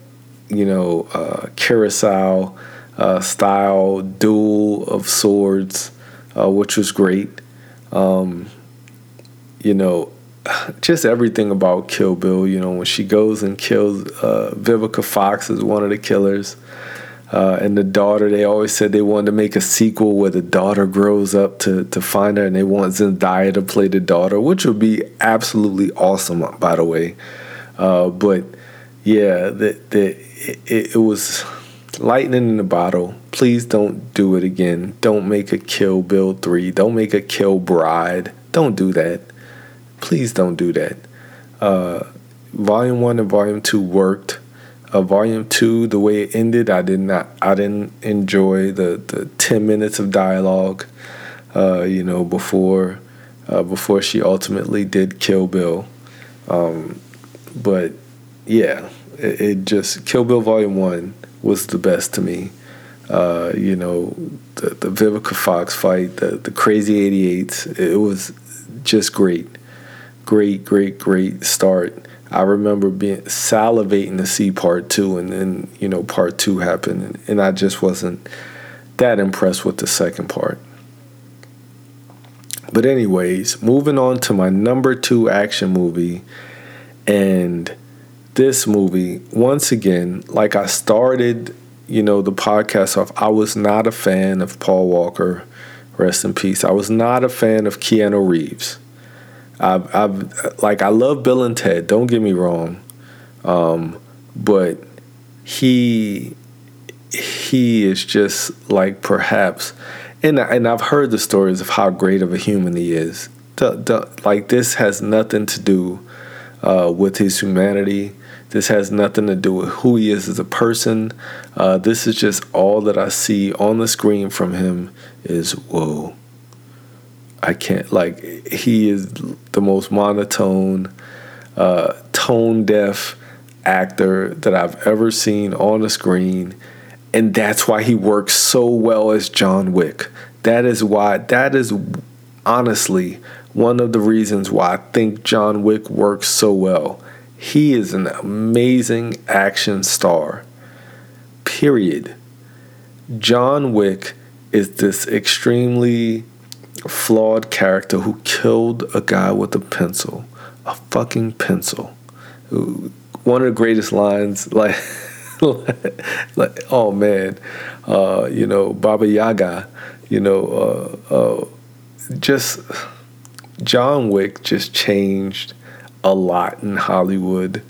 Speaker 1: you know uh, Kurosawa uh, style duel of swords, uh, which was great. Um, you know, just everything about Kill Bill. You know, when she goes and kills uh, Vivica Fox is one of the killers. Uh, and the daughter, they always said they wanted to make a sequel where the daughter grows up to, to find her, and they want Zendaya to play the daughter, which would be absolutely awesome, by the way. Uh, but yeah, the, the, it, it was lightning in the bottle. Please don't do it again. Don't make a Kill Bill 3. Don't make a Kill Bride. Don't do that. Please don't do that. Uh, volume 1 and Volume 2 worked uh, volume two, the way it ended, I did not, I didn't enjoy the the ten minutes of dialogue. Uh, you know, before uh, before she ultimately did kill Bill. Um, but yeah, it, it, just Kill Bill Volume One was the best to me. Uh, you know, the, the Vivica Fox fight, the the crazy 88s, it was just great, great, great, great start I remember being salivating to see part two, and then you know part two happened, and, and I just wasn't that impressed with the second part. But anyways, moving on to my number two action movie, and this movie once again, like I started, you know, the podcast off. I was not a fan of Paul Walker, rest in peace. I was not a fan of Keanu Reeves. I've, I've like I love Bill and Ted. Don't get me wrong, um, but he he is just like perhaps, and and I've heard the stories of how great of a human he is. Like this has nothing to do uh, with his humanity. This has nothing to do with who he is as a person. Uh, this is just all that I see on the screen from him is whoa. I can't like he is the most monotone, uh, tone deaf actor that I've ever seen on the screen, and that's why he works so well as John Wick. That is why. That is honestly one of the reasons why I think John Wick works so well. He is an amazing action star. Period. John Wick is this extremely flawed character who killed a guy with a pencil, a fucking pencil. One of the greatest lines, like, like oh man, uh, you know, Baba Yaga, you know, uh, uh, just John Wick just changed a lot in Hollywood.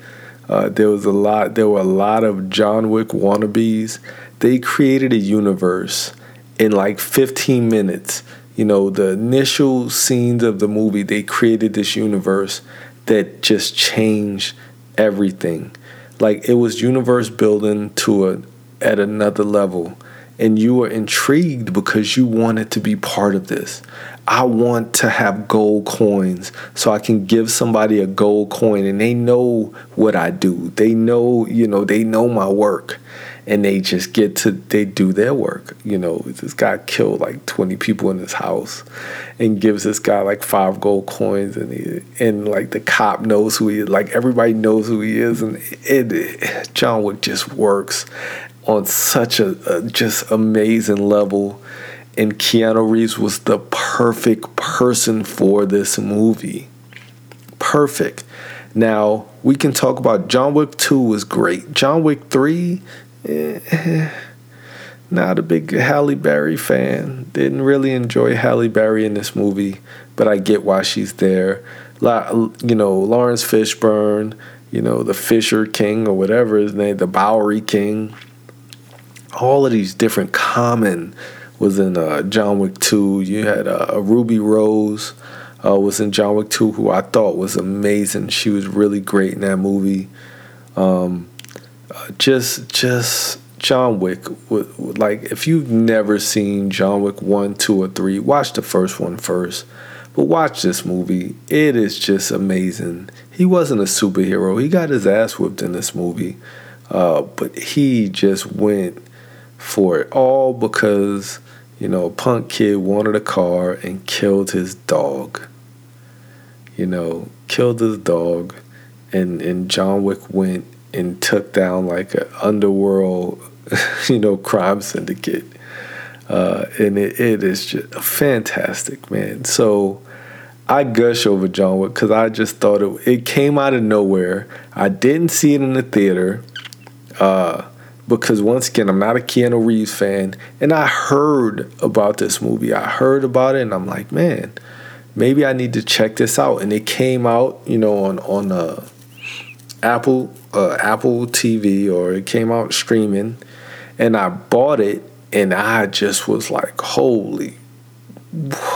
Speaker 1: Uh, there was a lot. There were a lot of John Wick wannabes. They created a universe in like 15 minutes you know, the initial scenes of the movie, they created this universe that just changed everything. Like it was universe building to a at another level. And you were intrigued because you wanted to be part of this. I want to have gold coins so I can give somebody a gold coin and they know what I do. They know, you know, they know my work and they just get to they do their work. You know, this guy killed like twenty people in his house, and gives this guy like five gold coins, and he, and like the cop knows who he is. Like everybody knows who he is, and it, it John Wick just works on such a, a just amazing level. And Keanu Reeves was the perfect person for this movie. Perfect. Now, we can talk about John Wick 2 was great. John Wick 3 eh, not a big Halle Berry fan. Didn't really enjoy Halle Berry in this movie, but I get why she's there. You know, Laurence Fishburne, you know, the Fisher King or whatever his name, the Bowery King. All of these different common was in uh, John Wick 2. You had uh, Ruby Rose uh, was in John Wick 2, who I thought was amazing. She was really great in that movie. Um, just just John Wick like if you've never seen John Wick 1, 2 or 3, watch the first one first. But watch this movie. It is just amazing. He wasn't a superhero. He got his ass whipped in this movie. Uh, but he just went for it all because, you know, a punk kid wanted a car and killed his dog. You know, killed his dog and and John Wick went and took down like an underworld, you know, crime syndicate. Uh, and it, it is just fantastic, man. So I gush over John Wick because I just thought it, it came out of nowhere. I didn't see it in the theater uh, because, once again, I'm not a Keanu Reeves fan. And I heard about this movie. I heard about it and I'm like, man, maybe I need to check this out. And it came out, you know, on, on uh, Apple, uh, Apple TV or it came out streaming. And I bought it and I just was like, holy,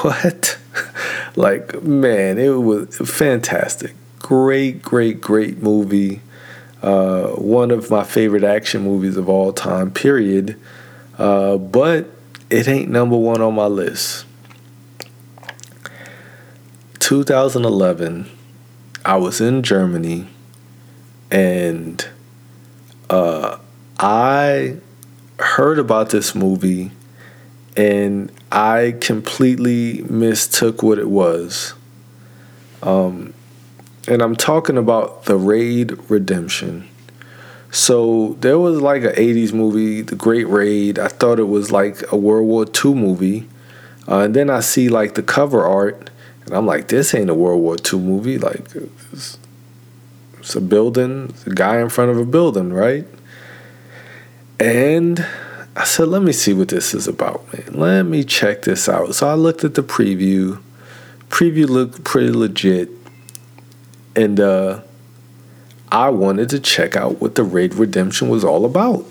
Speaker 1: what? like, man, it was fantastic. Great, great, great movie. Uh, one of my favorite action movies of all time, period. Uh, but it ain't number one on my list. 2011, I was in Germany and uh, I heard about this movie and I completely mistook what it was. Um, and I'm talking about The Raid Redemption. So there was like an 80s movie, The Great Raid. I thought it was like a World War II movie. Uh, and then I see like the cover art, and I'm like, this ain't a World War II movie. Like, it's, a building, it's a guy in front of a building, right? And I said, let me see what this is about, man. Let me check this out. So I looked at the preview. Preview looked pretty legit. And uh, I wanted to check out what the Raid Redemption was all about.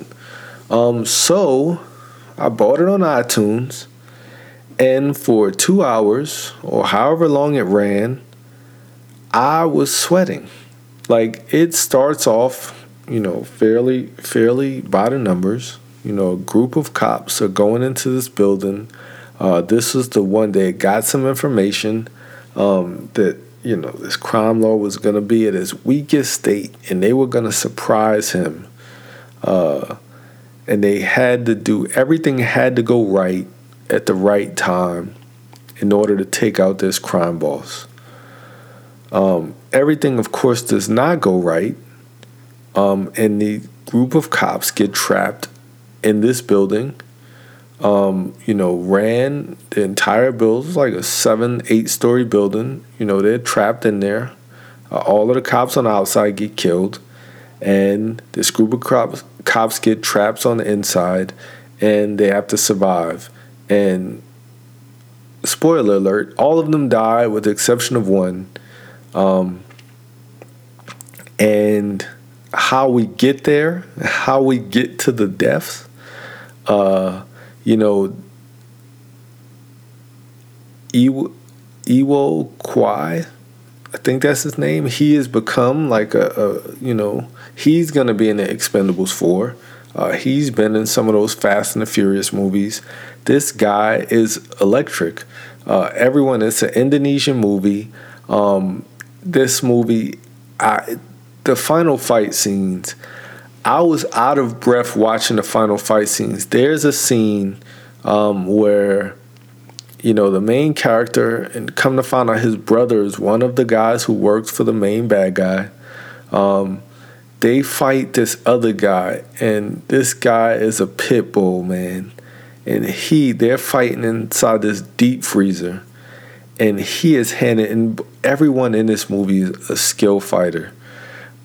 Speaker 1: Um, so I bought it on iTunes. And for two hours, or however long it ran, I was sweating. Like it starts off, you know, fairly fairly by the numbers you know, a group of cops are going into this building. Uh, this was the one that got some information um, that you know this crime law was going to be at its weakest state, and they were going to surprise him. Uh, and they had to do everything had to go right at the right time in order to take out this crime boss. Um, everything, of course, does not go right, um, and the group of cops get trapped in this building. Um, you know, ran the entire building. Like a seven, eight story building. You know, they're trapped in there. Uh, all of the cops on the outside get killed, and this group of cops cops get trapped on the inside, and they have to survive. And spoiler alert: all of them die with the exception of one. Um, and how we get there, how we get to the depths, uh, you know, Iwo, Iwo Kwai, I think that's his name. He has become like a, a you know, he's going to be in the Expendables 4. Uh, he's been in some of those Fast and the Furious movies. This guy is electric. Uh, everyone, it's an Indonesian movie. Um, this movie, I, the final fight scenes, I was out of breath watching the final fight scenes. There's a scene um, where, you know, the main character, and come to find out his brother is one of the guys who works for the main bad guy. Um, they fight this other guy, and this guy is a pit bull, man. And he, they're fighting inside this deep freezer, and he is handed, and everyone in this movie is a skill fighter.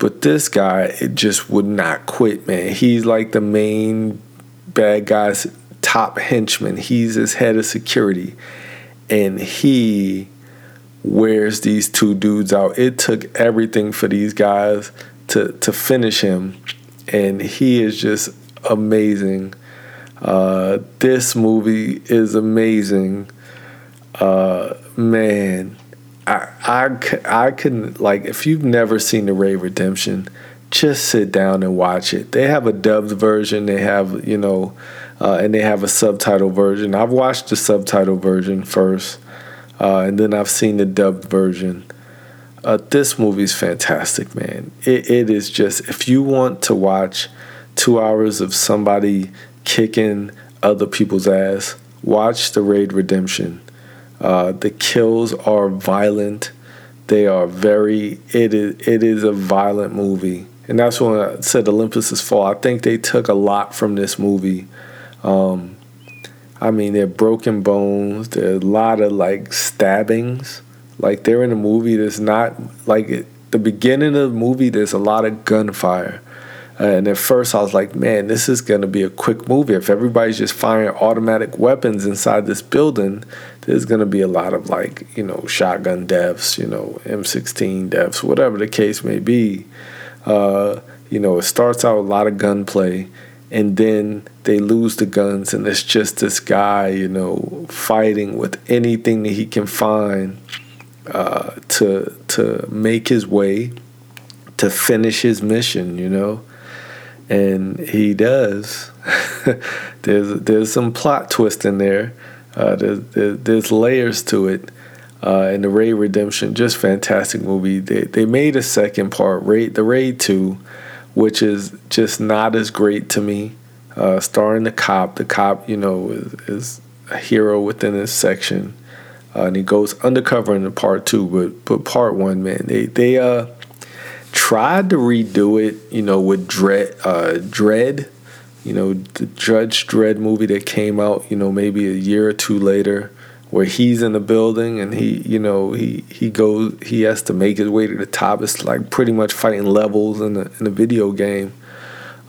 Speaker 1: But this guy, it just would not quit, man. He's like the main bad guy's top henchman. He's his head of security. And he wears these two dudes out. It took everything for these guys to, to finish him. And he is just amazing. Uh, this movie is amazing. Uh, man, I, I, I can like if you've never seen the Raid Redemption, just sit down and watch it. They have a dubbed version. They have you know, uh, and they have a subtitle version. I've watched the subtitle version first, uh, and then I've seen the dubbed version. Uh, this movie's fantastic, man. It, it is just if you want to watch two hours of somebody kicking other people's ass, watch the Raid Redemption. Uh, the kills are violent. They are very. It is. It is a violent movie, and that's when I said Olympus is Fall. I think they took a lot from this movie. Um, I mean, there are broken bones. There are a lot of like stabbings. Like they're in a movie that's not like it, the beginning of the movie. There's a lot of gunfire and at first, I was like, man, this is going to be a quick movie. If everybody's just firing automatic weapons inside this building, there's going to be a lot of like, you know, shotgun deaths, you know, M16 deaths, whatever the case may be. Uh, you know, it starts out a lot of gunplay, and then they lose the guns, and it's just this guy, you know, fighting with anything that he can find uh, to to make his way to finish his mission, you know and he does. there's there's some plot twist in there. Uh, there's, there's layers to it. Uh, and the Raid Redemption, just fantastic movie. They they made a second part, Raid the Raid Two, which is just not as great to me. Uh, starring the cop, the cop, you know, is, is a hero within this section, uh, and he goes undercover in the part two. But but part one, man, they they uh tried to redo it, you know, with Dredd, uh, Dredd, you know, the Judge Dredd movie that came out, you know, maybe a year or two later, where he's in the building and he, you know, he he goes, he has to make his way to the top. It's like pretty much fighting levels in the in the video game.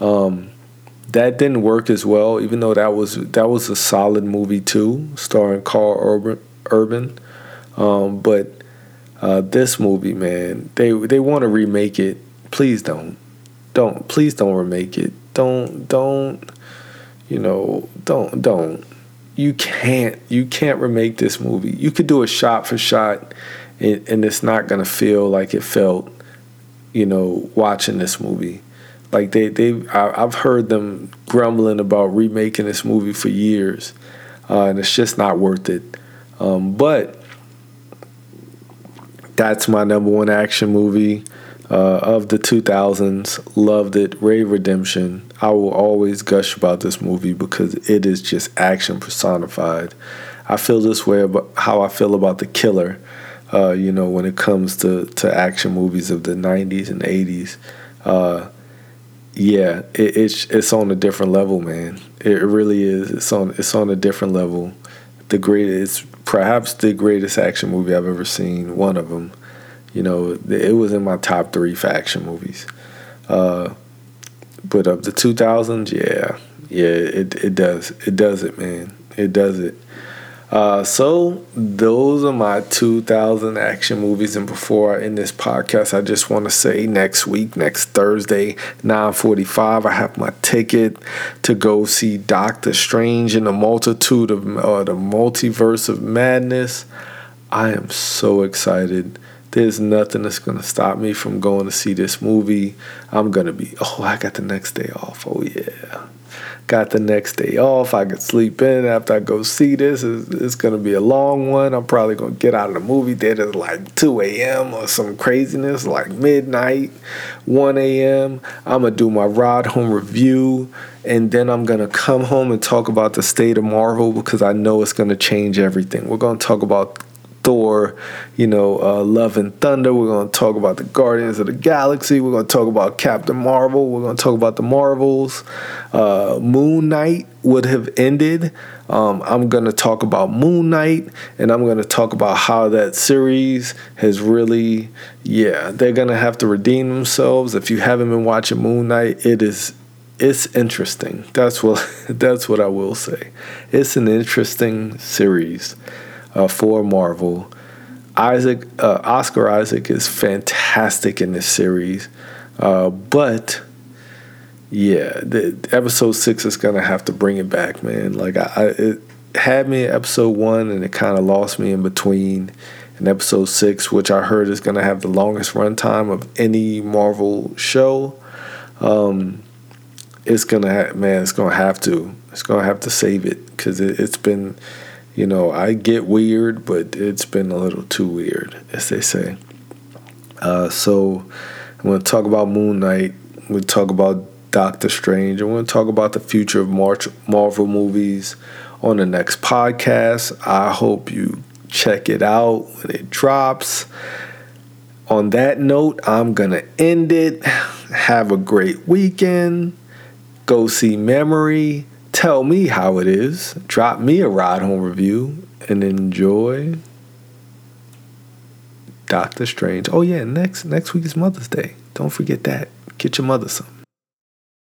Speaker 1: Um, that didn't work as well, even though that was that was a solid movie too, starring Karl Urban. Urban. Um, but uh, this movie, man, they they want to remake it. Please don't, don't, please don't remake it. Don't, don't, you know, don't, don't. You can't, you can't remake this movie. You could do a shot for shot, and, and it's not gonna feel like it felt, you know, watching this movie. Like they, they, I, have heard them grumbling about remaking this movie for years, uh, and it's just not worth it. Um, but that's my number one action movie uh, of the 2000s. Loved it. Raid Redemption. I will always gush about this movie because it is just action personified. I feel this way about how I feel about The Killer. Uh, you know, when it comes to, to action movies of the 90s and 80s. Uh, yeah, it, it's it's on a different level, man. It really is. It's on it's on a different level. The greatest perhaps the greatest action movie I've ever seen. One of them, you know, it was in my top three for action movies. Uh, but of the 2000s, yeah, yeah, it it does, it does it, man, it does it. Uh, so those are my 2000 action movies. And before I end this podcast, I just want to say next week, next Thursday, 9:45, I have my ticket to go see Doctor Strange in the multitude of uh, the multiverse of madness. I am so excited. There's nothing that's gonna stop me from going to see this movie. I'm gonna be. Oh, I got the next day off. Oh yeah got the next day off. I could sleep in after I go see this. It's, it's going to be a long one. I'm probably going to get out of the movie theater at like 2 a.m. or some craziness like midnight, 1 a.m. I'm going to do my ride home review. And then I'm going to come home and talk about the state of Marvel because I know it's going to change everything. We're going to talk about Thor, you know, uh, Love and Thunder. We're going to talk about the Guardians of the Galaxy. We're going to talk about Captain Marvel. We're going to talk about the Marvels. Uh, Moon Knight would have ended. Um, I'm going to talk about Moon Knight and I'm going to talk about how that series has really, yeah, they're going to have to redeem themselves. If you haven't been watching Moon Knight, it is it's interesting. That's what that's what I will say. It's an interesting series uh, for Marvel. Isaac uh, Oscar Isaac is fantastic in this series, uh, but yeah, the episode six is gonna have to bring it back, man. Like I, I it had me in episode one, and it kind of lost me in between. And episode six, which I heard is gonna have the longest runtime of any Marvel show, um, it's gonna ha- man, it's gonna have to, it's gonna have to save it because it, it's been you know, I get weird, but it's been a little too weird, as they say. Uh, so I'm going to talk about Moon Knight. We'll talk about Doctor Strange. I'm going to talk about the future of March, Marvel movies on the next podcast. I hope you check it out when it drops. on that note, I'm going to end it. Have a great weekend. Go see Memory. Tell me how it is. Drop me a ride home review and enjoy Doctor Strange. Oh yeah, next next week is Mother's Day. Don't forget that. Get your mother some.